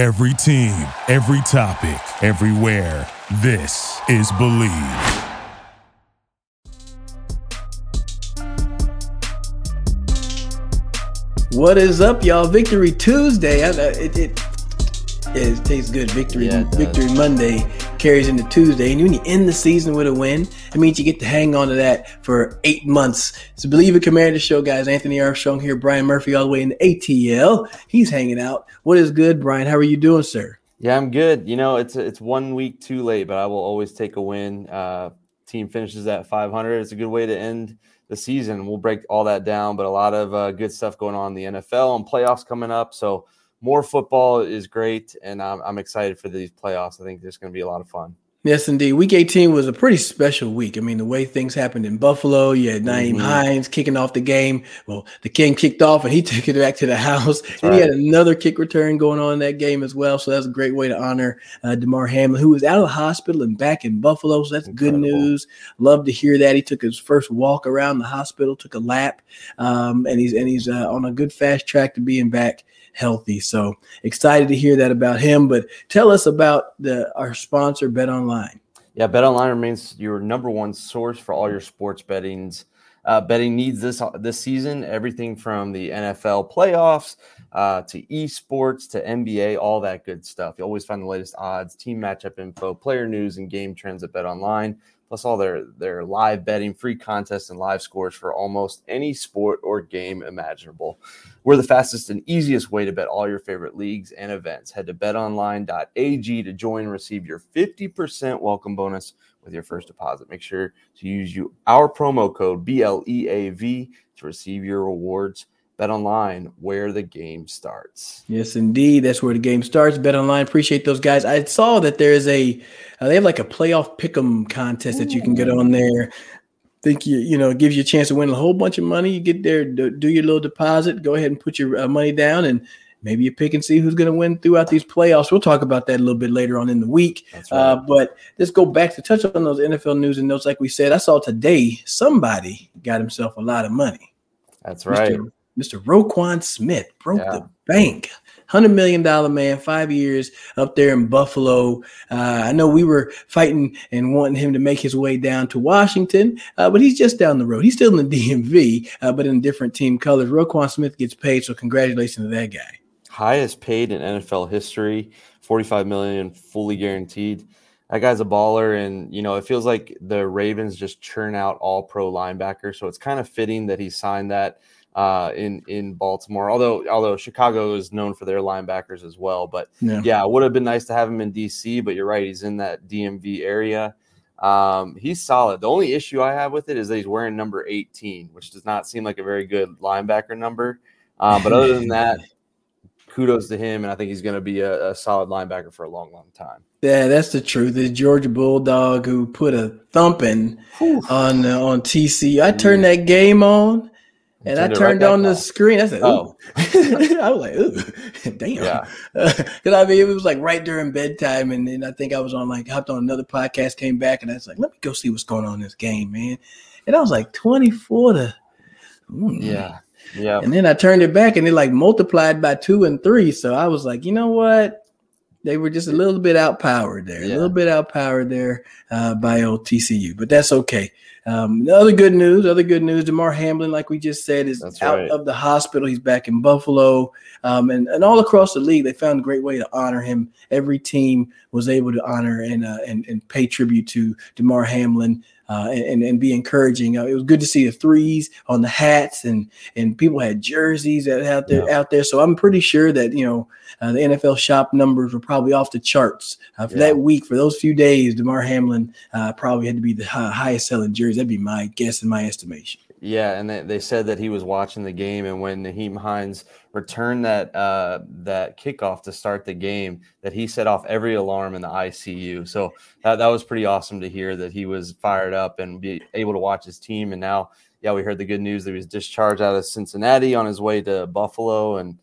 Every team, every topic, everywhere. This is Bleav. What is up, y'all? Victory Tuesday. I, it, it, it tastes good. Victory, Yeah, it. Victory Monday carries into Tuesday, and when you end the season with a win, it means you get to hang on to that for eight months. So Believe It Commander Show, guys. Anthony Armstrong here, Brian Murphy, all the way in the ATL. He's hanging out. What is good, Brian? How are you doing, sir? Yeah, I'm good. You know, it's it's one week too late, but I will always take a win. Uh, team finishes at 500. It's a good way to end the season. We'll break all that down, but a lot of uh, good stuff going on in the NFL and playoffs coming up. So more football is great, and I'm, I'm excited for these playoffs. I think there's going to be a lot of fun. Yes, indeed. Week 18 was a pretty special week. I mean, the way things happened in Buffalo, you had Nyheim Mhm. Hines kicking off the game. Well, the King kicked off and he took it back to the house. and he had another kick return going on in that game as well. So that's a great way to honor uh, Damar Hamlin, who was out of the hospital and back in Buffalo. So that's good news. Love to hear that. He took his first walk around the hospital, took a lap, um, and he's and he's uh, on a good fast track to being back healthy. So excited to hear that about him. But tell us about the our sponsor, Bet Online. Yeah, Bet Online remains your number one source for all your sports bettings. Uh, betting needs this this season. Everything from the NFL playoffs uh, to esports to NBA, all that good stuff. You always find the latest odds, team matchup info, player news, and game trends at BetOnline. Plus, all their their live betting, free contests, and live scores for almost any sport or game imaginable. We're the fastest and easiest way to bet all your favorite leagues and events. Head to betonline.ag to join and receive your 50% welcome bonus with your first deposit. Make sure to use you our promo code BLEAV to receive your rewards. Bet online where the game starts. Yes, indeed. That's where the game starts. Bet online. Appreciate those guys. I saw that there is a uh, they have like a playoff pick'em contest that you can get on there. Think you you know gives you a chance to win a whole bunch of money. You get there, do, do your little deposit, go ahead and put your uh, money down, and maybe you pick and see who's going to win throughout these playoffs. We'll talk about that a little bit later on in the week. That's Uh, but let's go back to touch on those NFL news and notes. Like we said, I saw today somebody got himself a lot of money. That's right. Mr. Mr. Roquan Smith broke Yeah. the bank. Hundred million dollar man, five years up there in Buffalo. Uh, I know we were fighting and wanting him to make his way down to Washington, uh, but he's just down the road. He's still in the DMV, uh, but in different team colors. Roquan Smith gets paid, so congratulations to that guy. highest paid in NFL history, 45 million fully guaranteed. That guy's a baller and you know, it feels like the Ravens just churn out all pro linebackers, so it's kind of fitting that he signed that uh in in Baltimore. Although although Chicago is known for their linebackers as well, but Yeah. yeah, it would have been nice to have him in DC, but you're right, he's in that DMV area. Um, he's solid. The only issue I have with it is that he's wearing number 18, which does not seem like a very good linebacker number. Um, but other than that, kudos to him, and I think he's going to be a, a solid linebacker for a long, long time. Yeah, that's the truth. The Georgia Bulldog who put a thumping on uh, on TC. I turned that game on and I Turned right on the screen. I said, Oh. I was like, "Ooh, damn." Yeah. Because I mean, it was like right during bedtime, and then I think I was on like hopped on another podcast, came back, and I was like, "Let me go see what's going on in this game, man." And I was like, twenty four to. mm. Yeah, yeah, And then I turned it back and it like multiplied by two and three. So I was like, you know what? They were just a little bit outpowered there, a little bit outpowered there uh, by old TCU, but that's okay. Um, the other good news, other good news, Damar Hamlin, like we just said, is That's out right. of the hospital. He's back in Buffalo. Um, and, and all across the league, they found a great way to honor him. Every team was able to honor and uh, and, and pay tribute to Damar Hamlin uh, and, and be encouraging. Uh, it was good to see the threes on the hats and and people had jerseys out there out there. So I'm pretty sure that you know uh, the NFL shop numbers were probably off the charts uh, for Yeah. that week. For those few days, Damar Hamlin uh, probably had to be the hi- highest selling jersey. That'd be my guess and my estimation. Yeah. And they, they said that he was watching the game, and when Nyheim Hines returned that uh, that kickoff to start the game, that he set off every alarm in the ICU. So that, that was pretty awesome to hear that he was fired up and be able to watch his team. And now, yeah, we heard the good news that he was discharged out of Cincinnati on his way to Buffalo, and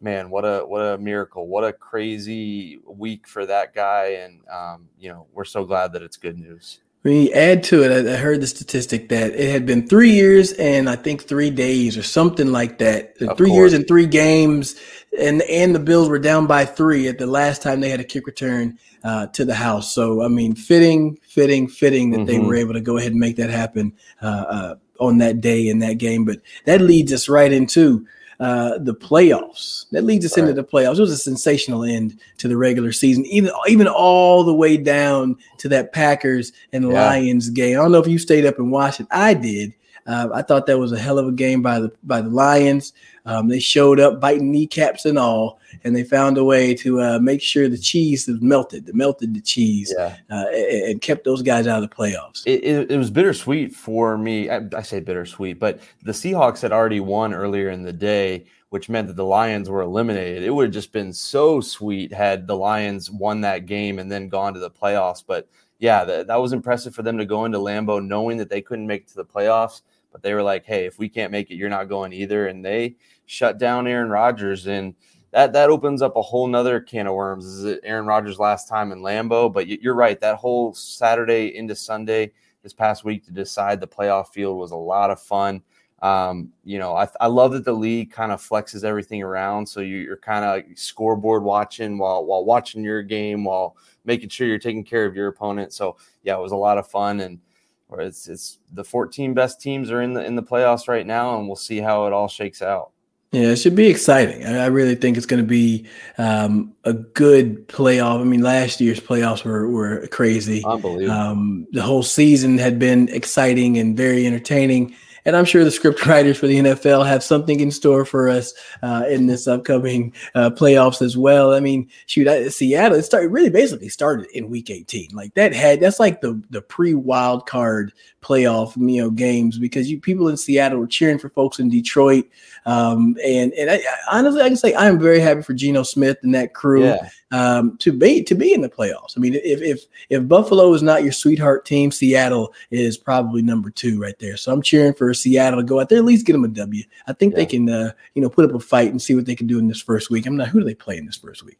man, what a what a miracle! What a crazy week for that guy, and um, you know we're so glad that it's good news. When you add to it, I, I heard the statistic that it had been three years and I think three days or something like that. Of three course. years and three games, and and the Bills were down by three at the last time they had a kick return uh, to the house. So I mean, fitting, fitting, fitting that they Mhm. were able to go ahead and make that happen uh, uh, on that day in that game. But that leads us right into uh, the playoffs. That leads us into the playoffs. It was a sensational end to the regular season, even even all the way down to that Packers and Yeah. Lions game. I don't know if you stayed up and watched it. I did. Uh, I thought that was a hell of a game by the by the Lions. Um, they showed up, biting kneecaps and all, and they found a way to uh, make sure the cheese was melted. They melted the cheese Yeah. uh, and, and kept those guys out of the playoffs. It, it, it was bittersweet for me. I, I say bittersweet, but the Seahawks had already won earlier in the day, which meant that the Lions were eliminated. It would have just been so sweet had the Lions won that game and then gone to the playoffs. But yeah, that, that was impressive for them to go into Lambeau knowing that they couldn't make it to the playoffs. But they were like, hey, if we can't make it, you're not going either. And they shut down Aaron Rodgers. And that that opens up a whole nother can of worms. Is it Aaron Rodgers' last time in Lambeau? But you- you're right. That whole Saturday into Sunday this past week to decide the playoff field was a lot of fun. Um, you know, I, I love that the league kind of flexes everything around, so you, you're kind of scoreboard watching while while watching your game, while making sure you're taking care of your opponent. So yeah, it was a lot of fun, and or it's it's the 14 best teams are in the in the playoffs right now, and we'll see how it all shakes out. Yeah, it should be exciting. I, I really think it's going to be um, a good playoff. I mean, last year's playoffs were were crazy. Unbelievable. Um, the whole season had been exciting and very entertaining. And I'm sure the script writers for the NFL have something in store for us uh, in this upcoming uh, playoffs as well. I mean, shoot, I, Seattle, it started really basically started in week 18. Like that had that's like the the pre wild card playoff you know games because you people in Seattle were cheering for folks in Detroit. Um, and and I, I, honestly, I can say I am very happy for Geno Smith and that crew yeah, um, to be to be in the playoffs. I mean, if if if Buffalo is not your sweetheart team, Seattle is probably number two right there. So I'm cheering for Seattle to go out there at least get them a W. I think they can uh, you know put up a fight and see what they can do in this first week. I'm not who do they play in this first week?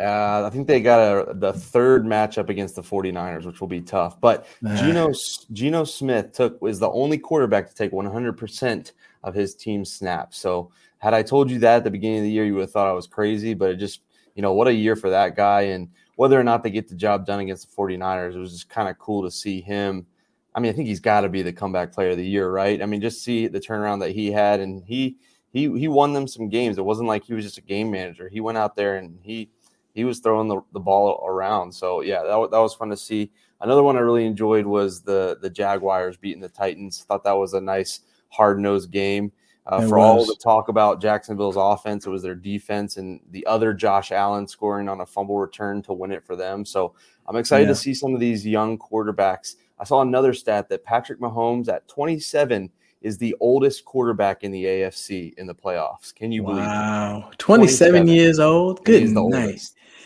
uh, I think they got a, the third matchup against the 49ers, which will be tough. But Uh, Geno Geno Smith took was the only quarterback to take 100% of his team snaps. So had I told you that at the beginning of the year, you would have thought I was crazy. But it just you know what a year for that guy, and whether or not they get the job done against the 49ers, it was just kind of cool to see him. I mean, I think he's got to be the comeback player of the year, right? I mean, just see the turnaround that he had, and he he he won them some games. It wasn't like he was just a game manager. He went out there and he he was throwing the, the ball around. So yeah, that, that was fun to see. Another one I really enjoyed was the the Jaguars beating the Titans. Thought that was a nice hard nosed game. Uh, for all the talk about Jacksonville's offense, it was their defense and the other Josh Allen scoring on a fumble return to win it for them. So I'm excited Yeah. to see some of these young quarterbacks. I saw another stat that Patrick Mahomes at 27 is the oldest quarterback in the AFC in the playoffs. Can you believe it? Wow, 27, 27. years old. Good night.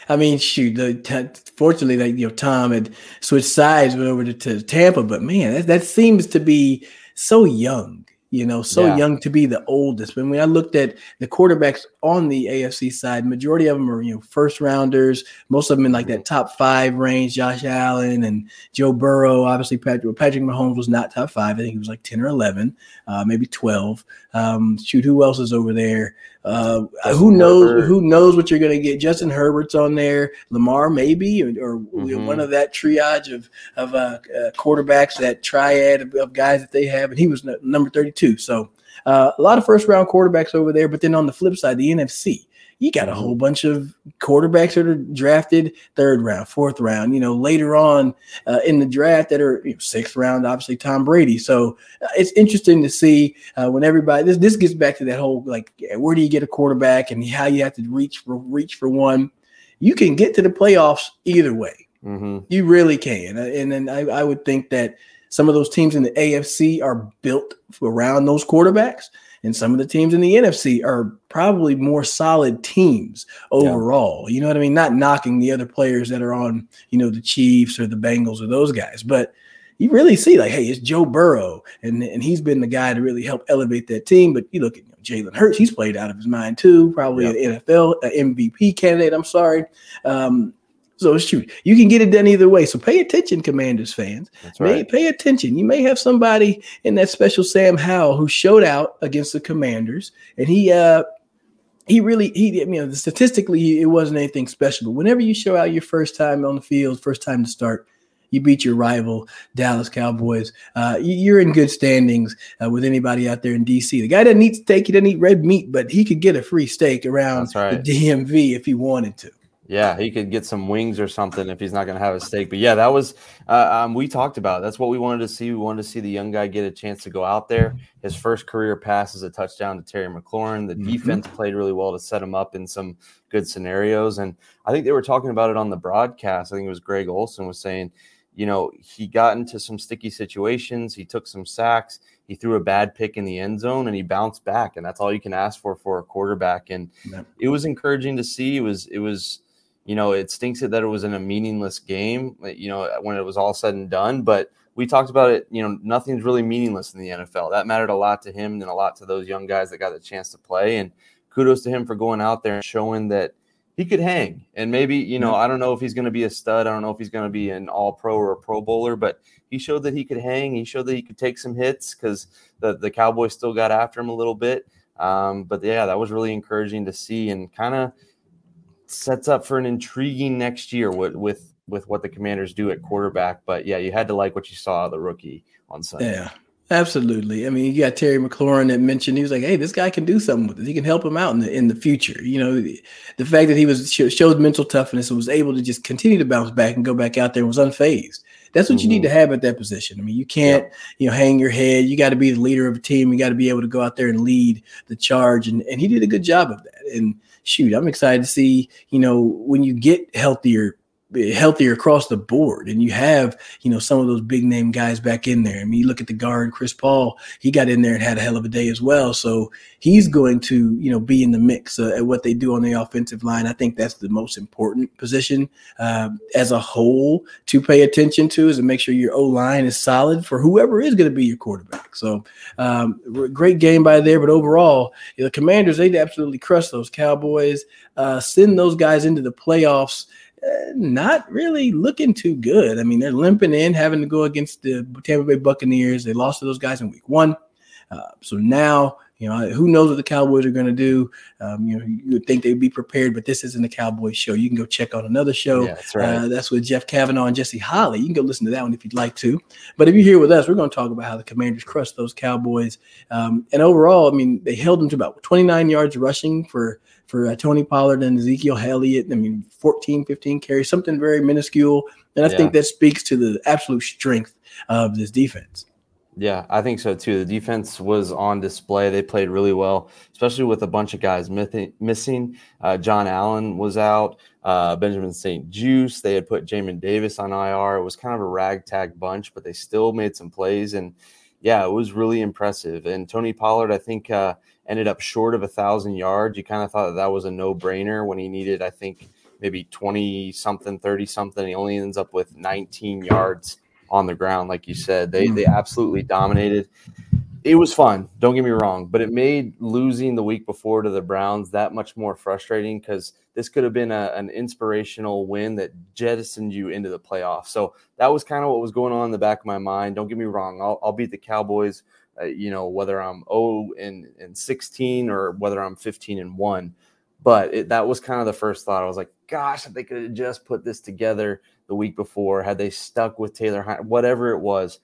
I mean, shoot. The, t- fortunately, that you know, Tom had switched sides went over to, to Tampa, but man, that, that seems to be so young. You know, so Yeah. young to be the oldest. But when I looked at the quarterbacks on the AFC side, majority of them are you know first rounders. Most of them in like Mm-hmm. that top five range. Josh Allen and Joe Burrow. Obviously, Patrick Patrick Mahomes was not top five. I think he was like ten or eleven, uh, maybe twelve. Um, shoot, who else is over there? Uh, who knows? Herbert. Who knows what you're going to get? Justin Herbert's on there. Lamar maybe, or, or Mhm. one of that triage of of uh, uh, quarterbacks, that triad of, of guys that they have, and he was n- number 32. So uh, a lot of first round quarterbacks over there. But then on the flip side, the NFC, you got a whole bunch of quarterbacks that are drafted third round, fourth round. You know, later on uh, in the draft that are you know, sixth round. Obviously, Tom Brady. So uh, it's interesting to see uh, when everybody. This this gets back to that whole like, where do you get a quarterback and how you have to reach for reach for one. You can get to the playoffs either way. hmm You really can. Uh, And then I, I would think that some of those teams in the AFC are built around those quarterbacks, and some of the teams in the NFC are probably more solid teams overall. You know what I mean? Not knocking the other players that are on, you know, the Chiefs or the Bengals or those guys, but you really see like, hey, it's Joe Burrow, and and he's been the guy to really help elevate that team. But you look at you know, Jalen Hurts; he's played out of his mind too. Probably Yep. an NFL uh, MVP candidate. I'm sorry. Um, So shoot, you can get it done either way. So pay attention, Commanders fans. That's right. Pay, pay attention. You may have somebody in that special Sam Howell who showed out against the Commanders, and he uh he really he you know statistically it wasn't anything special. But whenever you show out your first time on the field, first time to start, you beat your rival Dallas Cowboys. Uh, you're in good standings uh, with anybody out there in DC. The guy doesn't eat steak, he doesn't eat red meat, but he could get a free steak around right. the DMV if he wanted to. Yeah, he could get some wings or something if he's not going to have a steak. But yeah, that was uh, um, we talked about. That's what we wanted to see. We wanted to see the young guy get a chance to go out there. His first career pass is a touchdown to Terry McLaurin. The mm-hmm. defense played really well to set him up in some good scenarios. And I think they were talking about it on the broadcast. I think it was Greg Olsen was saying, you know, he got into some sticky situations. He took some sacks. He threw a bad pick in the end zone and he bounced back. And that's all you can ask for for a quarterback. And yeah. it was encouraging to see. It was it was you know, it stinks that it was in a meaningless game, uh, you know, when it was all said and done. But we talked about it, you know, nothing's really meaningless in the NFL. That mattered a lot to him and a lot to those young guys that got the chance to play. And kudos to him for going out there and showing that he could hang. And maybe, you know, I don't know if he's going to be a stud. I don't know if he's going to be an all pro or a pro bowler, but he showed that he could hang. He showed that he could take some hits because the, the Cowboys still got after him a little bit. Um, but yeah, that was really encouraging to see and kind of – sets up for an intriguing next year with with with what the Commanders do at quarterback. But yeah, you had to like what you saw the rookie on Sunday. Yeah. Absolutely. I mean, you got Terry McLaurin that mentioned he was like, "Hey, this guy can do something with it. He can help him out in the in the future." You know, the, the fact that he was showed mental toughness and was able to just continue to bounce back and go back out there and was unfazed. That's what mm-hmm. you need mm-hmm. to have at that position. I mean, you can't, yeah. you know, hang your head. You got to be the leader of a team. You got to be able to go out there and lead the charge. And and he did a good job of that. And shoot, I'm excited to see, you know, when you get healthier healthier across the board. And you have, you know, some of those big name guys back in there. I mean, you look at the guard, Chris Paul, he got in there and had a hell of a day as well. So he's going to, you know, be in the mix uh, at what they do on the offensive line. I think that's the most important position uh, as a whole to pay attention to is to make sure your O line is solid for whoever is going to be your quarterback. So um, great game by there. But overall, the commanders, they absolutely crushed those Cowboys, uh, send those guys into the playoffs not really looking too good. I mean, they're limping in, having to go against the Tampa Bay Buccaneers. They lost to those guys in week one. Uh, so now, you know, who knows what the Cowboys are going to do? Um, you know, you would think they'd be prepared, but this isn't a Cowboys show. You can go check out another show. Yeah, that's right. Uh, that's with Jeff Kavanaugh and Jesse Holly. You can go listen to that one if you'd like to. But if you're here with us, we're going to talk about how the Commanders crushed those Cowboys. Um, and overall, I mean, they held them to about 29 yards rushing for for uh, Tony Pollard and Ezekiel Elliott. I mean, 14, 15 carries, something very minuscule. And I yeah. think that speaks to the absolute strength of this defense. Yeah, I think so too. The defense was on display. They played really well, especially with a bunch of guys missing. Uh, John Allen was out. Uh, Benjamin St-Juste. They had put Jamin Davis on IR. It was kind of a ragtag bunch, but they still made some plays. And yeah, it was really impressive. And Tony Pollard, I think, uh, ended up short of a thousand yards. You kind of thought that, that was a no brainer when he needed, I think, maybe 20 something, 30 something. He only ends up with 19 yards on the ground, like you said. They hmm. they absolutely dominated. It was fun, don't get me wrong, but it made losing the week before to the Browns that much more frustrating because this could have been a, an inspirational win that jettisoned you into the playoffs. So that was kind of what was going on in the back of my mind. Don't get me wrong, I'll, I'll beat the Cowboys uh, you know, whether I'm 0 and, and 16 or whether I'm 15 and 1. But it, that was kind of the first thought. I was like, gosh, if they could have just put this together the week before, had they stuck with Taylor, whatever it was,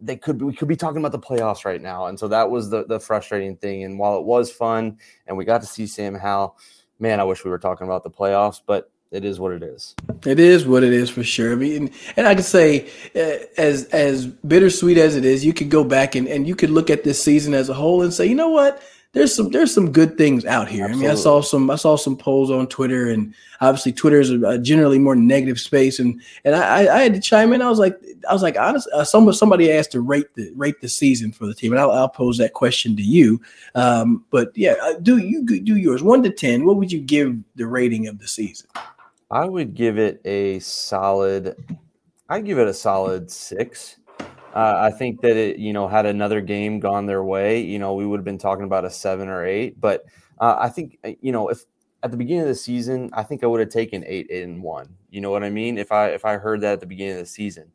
they could be, we could be talking about the playoffs right now. And so that was the, the frustrating thing. And while it was fun and we got to see Sam Howell, man, I wish we were talking about the playoffs, but it is what it is. It is what it is for sure. I mean, and I can say, uh, as as bittersweet as it is, you could go back and, and you could look at this season as a whole and say, you know what, there's some there's some good things out here. Absolutely. I mean, I saw some I saw some polls on Twitter, and obviously Twitter is a, generally more negative space, and and I, I had to chime in. I was like I was like honestly, Uh, some somebody asked to rate the rate the season for the team, and I'll, I'll pose that question to you. Um, but yeah, uh, do you do yours one to ten? What would you give the rating of the season? I would give it a solid. I'd give it a solid six. Uh, I think that it, you know, had another game gone their way, you know, we would have been talking about a seven or eight. But uh, I think, uh, you know, if at the beginning of the season, I think I would have taken eight, eight and one. You know what I mean? If I if I heard that at the beginning of the season.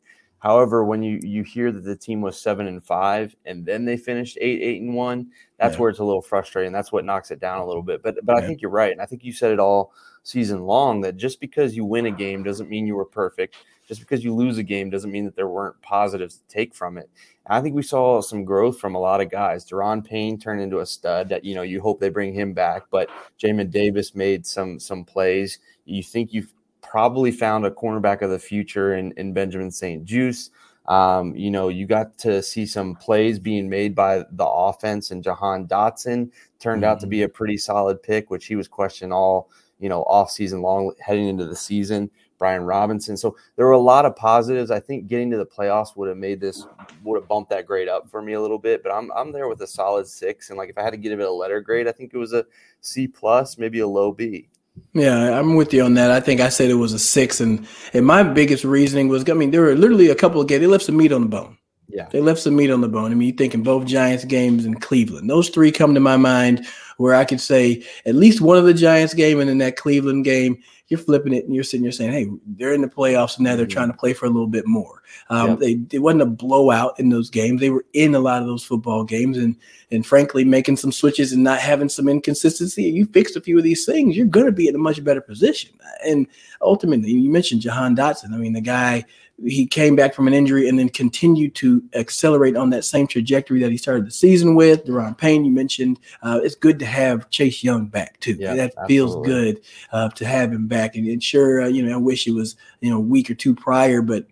However, when you you hear that the team was seven and five and then they finished eight, eight and one, that's yeah. where it's a little frustrating. That's what knocks it down a little bit. But but yeah. I think you're right, and I think you said it all season long that just because you win a game doesn't mean you were perfect. Just because you lose a game doesn't mean that there weren't positives to take from it. And I think we saw some growth from a lot of guys. Daron Payne turned into a stud that you know you hope they bring him back, but Jamin Davis made some some plays. You think you've probably found a cornerback of the future in, in Benjamin St-Juste. Um, you know, you got to see some plays being made by the offense, and Jahan Dotson turned mm-hmm. out to be a mm-hmm. pretty solid pick, which he was questioned all you know off season long heading into the season. Brian Robinson. So there were a lot of positives. I think getting to the playoffs would have made this would have bumped that grade up for me a little bit. But I'm I'm there with a solid six. And like if I had to give it a letter grade, I think it was a C plus, maybe a low B. Yeah, I'm with you on that. I think I said it was a six, and and my biggest reasoning was, I mean, there were literally a couple of games. They left some meat on the bone. Yeah, they left some meat on the bone. I mean, you thinking both Giants games in Cleveland. Those three come to my mind where I could say at least one of the Giants game and then that Cleveland game, you're flipping it and you're sitting there saying, "Hey, they're in the playoffs and now they're mm-hmm. trying to play for a little bit more." Um, yep. They it wasn't a blowout in those games. They were in a lot of those football games, and and frankly, making some switches and not having some inconsistency. You fixed a few of these things, you're going to be in a much better position. And ultimately, you mentioned Jahan Dotson. I mean, the guy he came back from an injury and then continued to accelerate on that same trajectory that he started the season with. Daron Payne, you mentioned, uh, it's good to have Chase Young back too. Yeah, that absolutely. feels good uh, to have him back. And, and sure, uh, you know, I wish it was you know a week or two prior, but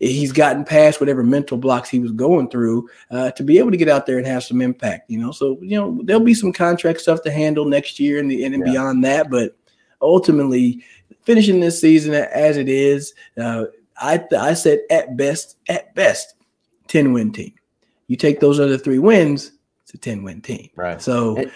he's gotten past whatever mental blocks he was going through uh, to be able to get out there and have some impact. You know, so you know there'll be some contract stuff to handle next year and the and, and yeah. beyond that, but ultimately finishing this season as it is. Uh, I I said at best, at best, 10 win team. You take those other three wins, it's a 10 win team. Right. So and,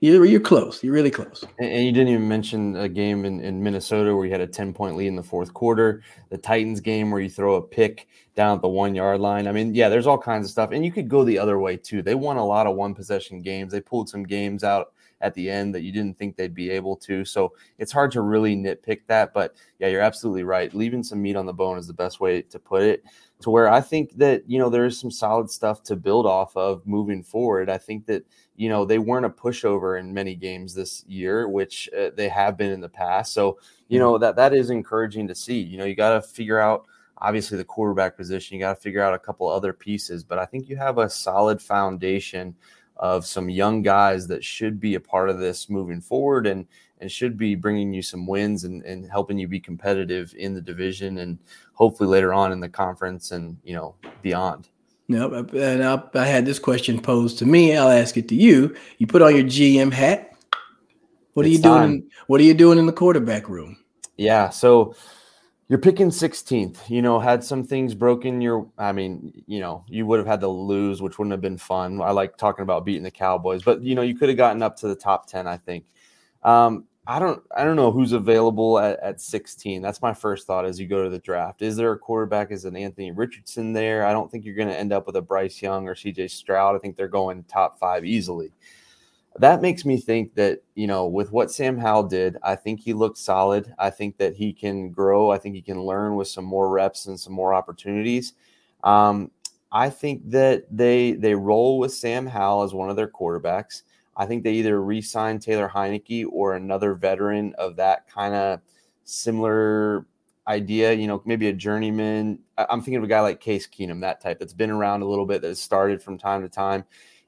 you're you're close. You're really close. And you didn't even mention a game in, in Minnesota where you had a 10 point lead in the fourth quarter, the Titans game where you throw a pick down at the one yard line. I mean, yeah, there's all kinds of stuff. And you could go the other way too. They won a lot of one possession games. They pulled some games out at the end that you didn't think they'd be able to. So it's hard to really nitpick that. But yeah, you're absolutely right. Leaving some meat on the bone is the best way to put it. To where I think that, you know, there is some solid stuff to build off of moving forward. I think that, you know, they weren't a pushover in many games this year, which uh, they have been in the past. So, you know, that that is encouraging to see. You know, you got to figure out obviously the quarterback position. You got to figure out a couple other pieces, but I think you have a solid foundation of some young guys that should be a part of this moving forward and and should be bringing you some wins and, and helping you be competitive in the division and hopefully later on in the conference and you know beyond. No, and I, I had this question posed to me. I'll ask it to you. You put on your GM hat. What it's are you doing? In, what are you doing in the quarterback room? Yeah, so you're picking 16th. You know, had some things broken. Your, I mean, you know, you would have had to lose, which wouldn't have been fun. I like talking about beating the Cowboys, but you know, you could have gotten up to the top 10. I think. Um, I don't, I don't know who's available at, at 16. That's my first thought as you go to the draft. Is there a quarterback? Is an Anthony Richardson there? I don't think you're going to end up with a Bryce Young or C.J. Stroud. I think they're going top five easily that makes me think that you know with what Sam Howell did, I think he looked solid. I think that he can grow. I think he can learn with some more reps and some more opportunities. Um, I think that they they roll with Sam Howell as one of their quarterbacks. I think they either re-sign Taylor Heinicke or another veteran of that kind of similar idea. You know, maybe a journeyman. I'm thinking of a guy like Case Keenum, that type that's been around a little bit, that's started from time to time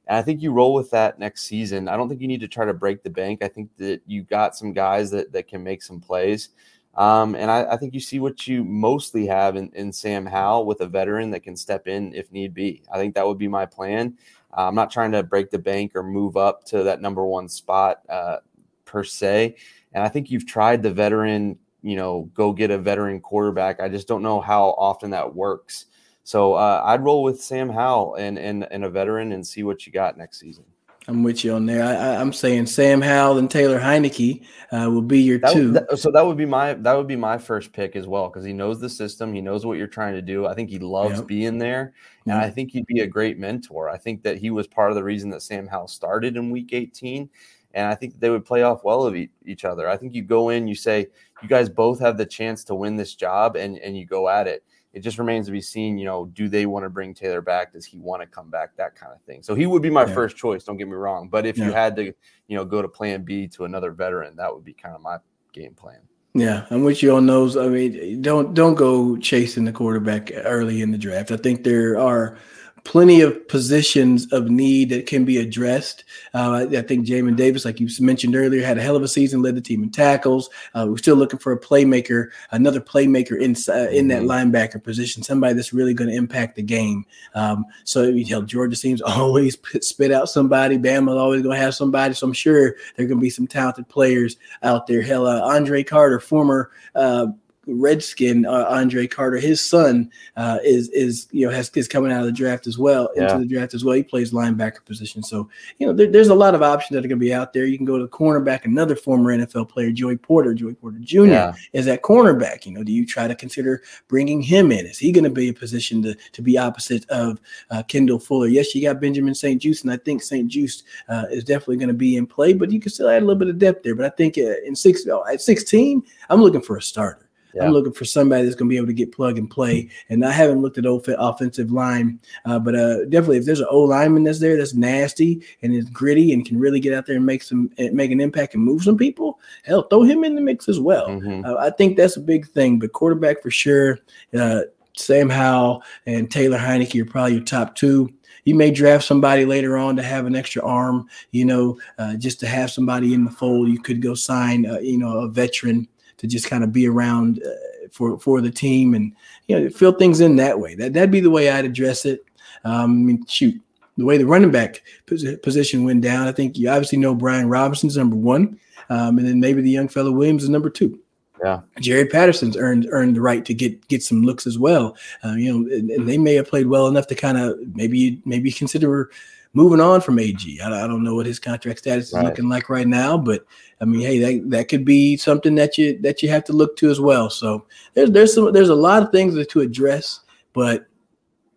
and I think you roll with that next season. I don't think you need to try to break the bank. I think that you got some guys that, that can make some plays. Um, and I, I, think you see what you mostly have in, in, Sam Howell with a veteran that can step in if need be. I think that would be my plan. Uh, I'm not trying to break the bank or move up to that number one spot uh, per se. And I think you've tried the veteran, you know, go get a veteran quarterback. I just don't know how often that works. So uh, I'd roll with Sam Howell and, and and a veteran and see what you got next season. I'm with you on there. I, am saying Sam Howell and Taylor Heinicke uh, will be your that, two. That, so that would be my that would be my first pick as well because he knows the system. He knows what you're trying to do. I think he loves yep. being there, and I think he'd be a great mentor. I think that he was part of the reason that Sam Howell started in Week 18, and I think they would play off well of each other. I think you go in, you say, you guys both have the chance to win this job, and and you go at it. It just remains to be seen, you know, do they want to bring Taylor back? Does he want to come back? That kind of thing. So he would be my yeah. first choice. Don't get me wrong, but if yeah. you had to, you know, go to Plan B to another veteran, that would be kind of my game plan. Yeah, I'm with you on those. I mean, don't don't go chasing the quarterback early in the draft. I think there are plenty of positions of need that can be addressed. Uh, I think Jamin Davis, like you mentioned earlier, had a hell of a season, led the team in tackles. Uh, we're still looking for a playmaker, another playmaker in, uh, in that mm-hmm. linebacker position, somebody that's really going to impact the game. Um, so you know, Georgia seems always spit out somebody. Bama's always going to have somebody. So I'm sure there are going to be some talented players out there. Hell, uh, Andre Carter, former uh, Redskin uh, Andre Carter, his son uh, is is you know has is coming out of the draft as well yeah. into the draft as well. He plays linebacker position, so you know there, there's a lot of options that are going to be out there. You can go to the cornerback, another former NFL player, Joey Porter. Joey Porter Jr. Yeah. is at cornerback. You know, do you try to consider bringing him in? Is he going to be a position to to be opposite of uh, Kendall Fuller? Yes, you got Benjamin St-Juste, and I think St-Juste uh, is definitely going to be in play, but you can still add a little bit of depth there. But I think uh, in six oh, at 16, I'm looking for a starter. Yeah. I'm looking for somebody that's going to be able to get plug and play. And I haven't looked at old offensive line, uh, but uh, definitely if there's an O lineman that's there that's nasty and is gritty and can really get out there and make some make an impact and move some people, hell, throw him in the mix as well. Mm-hmm. Uh, I think that's a big thing. But quarterback for sure. Uh, Sam Howell and Taylor Heinicke are probably your top two you may draft somebody later on to have an extra arm, you know, uh, just to have somebody in the fold. You could go sign, uh, you know, a veteran to just kind of be around uh, for for the team and you know fill things in that way. That that'd be the way I'd address it. Um, I mean, shoot, the way the running back position went down, I think you obviously know Brian Robinson's number one, um, and then maybe the young fellow Williams is number two. Yeah, Jaret Patterson's earned earned the right to get get some looks as well. Uh, you know, and, and, they may have played well enough to kind of maybe maybe consider moving on from AG. I, I, don't know what his contract status is right. looking like right now, but I mean, hey, that, that could be something that you that you have to look to as well. So there's there's some there's a lot of things to address, but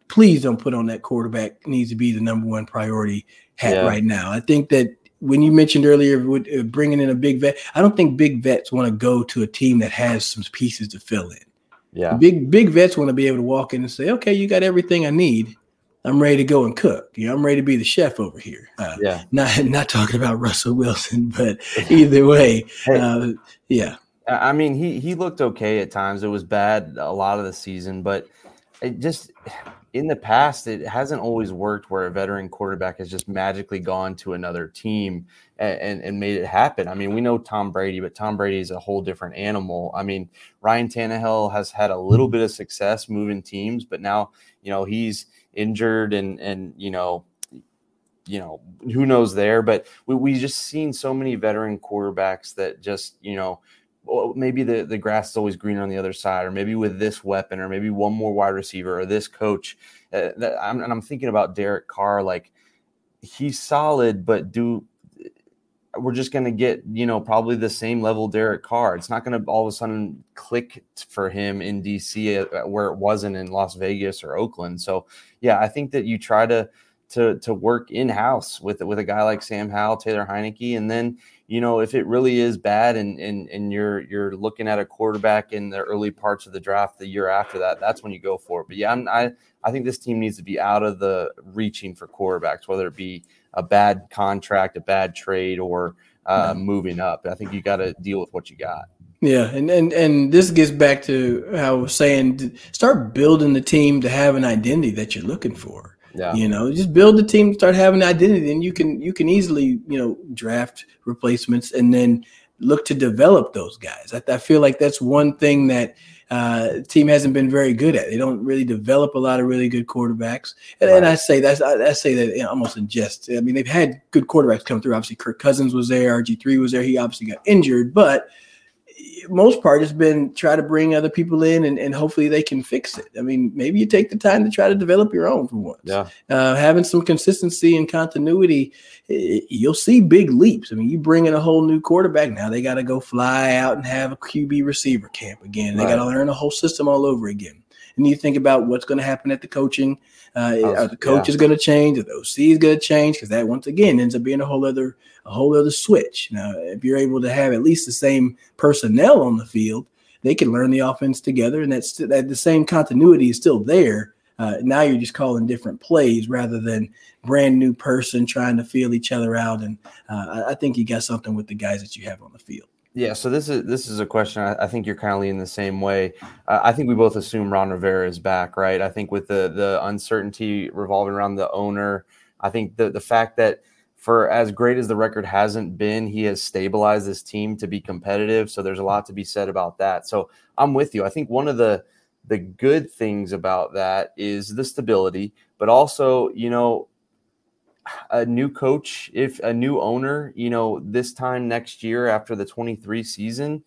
please don't put on that quarterback needs to be the number one priority hat yeah. right now. I think that when you mentioned earlier with uh, bringing in a big vet, I don't think big vets want to go to a team that has some pieces to fill in. Yeah, big big vets want to be able to walk in and say, "Okay, you got everything I need." I'm ready to go and cook. You know, I'm ready to be the chef over here. Uh, yeah. Not not talking about Russell Wilson, but either way, hey, uh, yeah. I mean, he he looked okay at times. It was bad a lot of the season, but it just in the past it hasn't always worked where a veteran quarterback has just magically gone to another team and, and, and made it happen. I mean, we know Tom Brady, but Tom Brady is a whole different animal. I mean, Ryan Tannehill has had a little bit of success moving teams, but now you know he's injured and and you know you know who knows there but we, we just seen so many veteran quarterbacks that just you know maybe the, the grass is always greener on the other side or maybe with this weapon or maybe one more wide receiver or this coach uh, that, I'm, and i'm thinking about derek carr like he's solid but do we're just going to get, you know, probably the same level Derek Carr. It's not going to all of a sudden click for him in DC uh, where it wasn't in Las Vegas or Oakland. So, yeah, I think that you try to to to work in house with with a guy like Sam Howell, Taylor Heinicke, and then you know if it really is bad and and and you're you're looking at a quarterback in the early parts of the draft the year after that, that's when you go for it. But yeah, I'm, I I think this team needs to be out of the reaching for quarterbacks, whether it be a bad contract, a bad trade, or uh, moving up. I think you got to deal with what you got. Yeah, and, and and this gets back to how I was saying, start building the team to have an identity that you're looking for. Yeah. You know, just build the team, start having an identity, and you can you can easily you know draft replacements and then look to develop those guys. I, I feel like that's one thing that uh, team hasn't been very good at. They don't really develop a lot of really good quarterbacks. And, right. and I say that's I, I say that you know, almost in jest. I mean, they've had good quarterbacks come through. Obviously, Kirk Cousins was there. RG three was there. He obviously got injured, but most part has been try to bring other people in and, and hopefully they can fix it. I mean, maybe you take the time to try to develop your own for once. Yeah. Uh, having some consistency and continuity, you'll see big leaps. I mean, you bring in a whole new quarterback now, they got to go fly out and have a QB receiver camp again. They right. got to learn a whole system all over again. and you think about what's going to happen at the coaching. Uh, are the coach yeah. is going to change? Are the OC is going to change? Because that once again ends up being a whole other a whole other switch. Now, if you're able to have at least the same personnel on the field, they can learn the offense together, and that's that the same continuity is still there. Uh, now you're just calling different plays rather than brand new person trying to feel each other out. And uh, I think you got something with the guys that you have on the field. Yeah, so this is this is a question. I, I think you're kind of leaning the same way. Uh, I think we both assume Ron Rivera is back, right? I think with the the uncertainty revolving around the owner, I think the the fact that for as great as the record hasn't been, he has stabilized this team to be competitive. So there's a lot to be said about that. So I'm with you. I think one of the the good things about that is the stability, but also, you know, a new coach, if a new owner, you know, this time next year after the 23 season,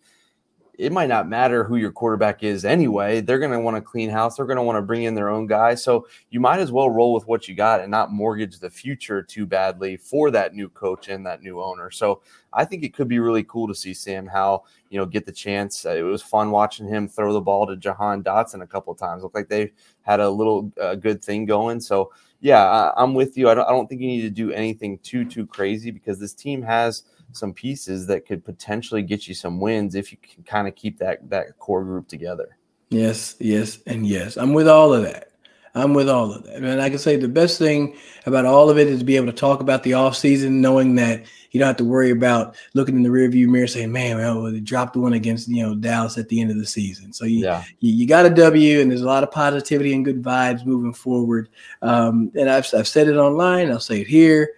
it might not matter who your quarterback is anyway. They're going to want to clean house. They're going to want to bring in their own guy. So you might as well roll with what you got and not mortgage the future too badly for that new coach and that new owner. So I think it could be really cool to see Sam Howell, you know, get the chance. Uh, it was fun watching him throw the ball to Jahan Dotson a couple times. Looked like they had a little uh, good thing going. So yeah, I, am with you. I don't, I don't think you need to do anything too too crazy because this team has – some pieces that could potentially get you some wins if you can kind of keep that that core group together. Yes, yes, and yes. I'm with all of that. I'm with all of that. And I can say the best thing about all of it is to be able to talk about the off season, knowing that you don't have to worry about looking in the rearview mirror saying, man, well, they dropped the one against, you know, Dallas at the end of the season. So you, yeah. you, you, got a W and there's a lot of positivity and good vibes moving forward. Um, and I've, I've said it online. I'll say it here.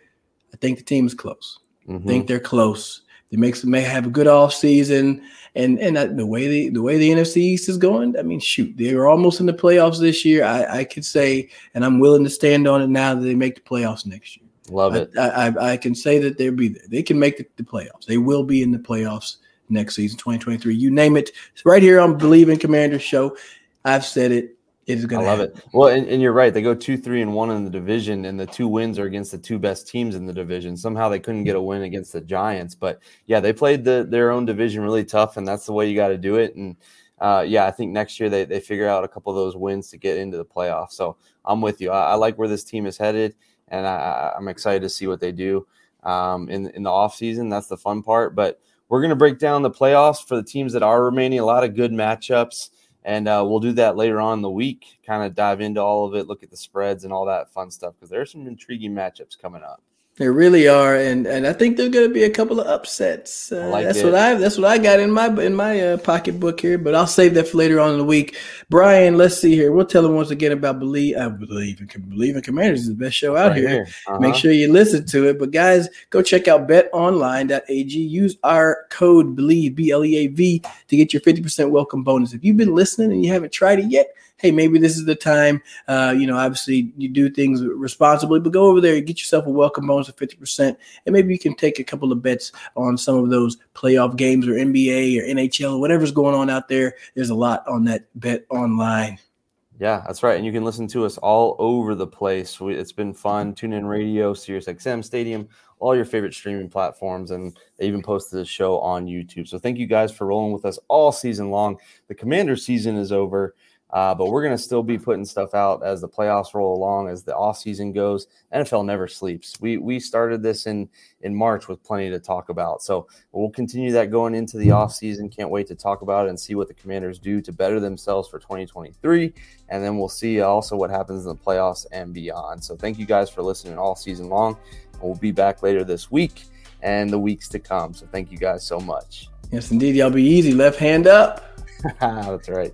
I think the team is close. Mm-hmm. think they're close. They make may have a good off season, and and the way the the way the NFC East is going, I mean, shoot, they were almost in the playoffs this year. I, I could say, and I'm willing to stand on it now that they make the playoffs next year. Love it. I, I, I can say that they'll be there. They can make the, the, playoffs. They will be in the playoffs next season, 2023. You name it. It's right here on Believe in Commanders show. I've said it. It is going to. I love happen. it. Well, and, and, you're right. They go two, three, and one in the division, and the two wins are against the two best teams in the division. Somehow they couldn't get a win against the Giants, but yeah, they played the, their own division really tough, and that's the way you got to do it. And uh, yeah, I think next year they, they figure out a couple of those wins to get into the playoffs. So I'm with you. I, I like where this team is headed, and I, am excited to see what they do um, in in the offseason. That's the fun part. But we're going to break down the playoffs for the teams that are remaining. A lot of good matchups. And uh, we'll do that later on the week, kind of dive into all of it, look at the spreads and all that fun stuff because there's some intriguing matchups coming up. They really are, and and I think there's going to be a couple of upsets. Uh, like that's it. what I that's what I got in my in my uh, pocketbook here, but I'll save that for later on in the week. Brian, let's see here. We'll tell them once again about believe. I believe in believe in Commanders is the best show out right here. here. Uh-huh. Make sure you listen to it. But guys, go check out BetOnline.ag. Use our code Bleav B L E A V to get your fifty percent welcome bonus. If you've been listening and you haven't tried it yet hey, maybe this is the time. Uh, you know, obviously you do things responsibly, but go over there and get yourself a welcome bonus of 50%. And maybe you can take a couple of bets on some of those playoff games or NBA or NHL or whatever's going on out there. There's a lot on that bet online. Yeah, that's right. And you can listen to us all over the place. It's been fun. Tune in radio, Sirius XM Stadium, all your favorite streaming platforms. And they even posted the show on YouTube. So thank you guys for rolling with us all season long. The Commander season is over. Uh, but we're going to still be putting stuff out as the playoffs roll along, as the off season goes. NFL never sleeps. We we started this in in March with plenty to talk about, so we'll continue that going into the off season. Can't wait to talk about it and see what the Commanders do to better themselves for 2023, and then we'll see also what happens in the playoffs and beyond. So thank you guys for listening all season long. We'll be back later this week and the weeks to come. So thank you guys so much. Yes, indeed. Y'all be easy. Left hand up. That's right.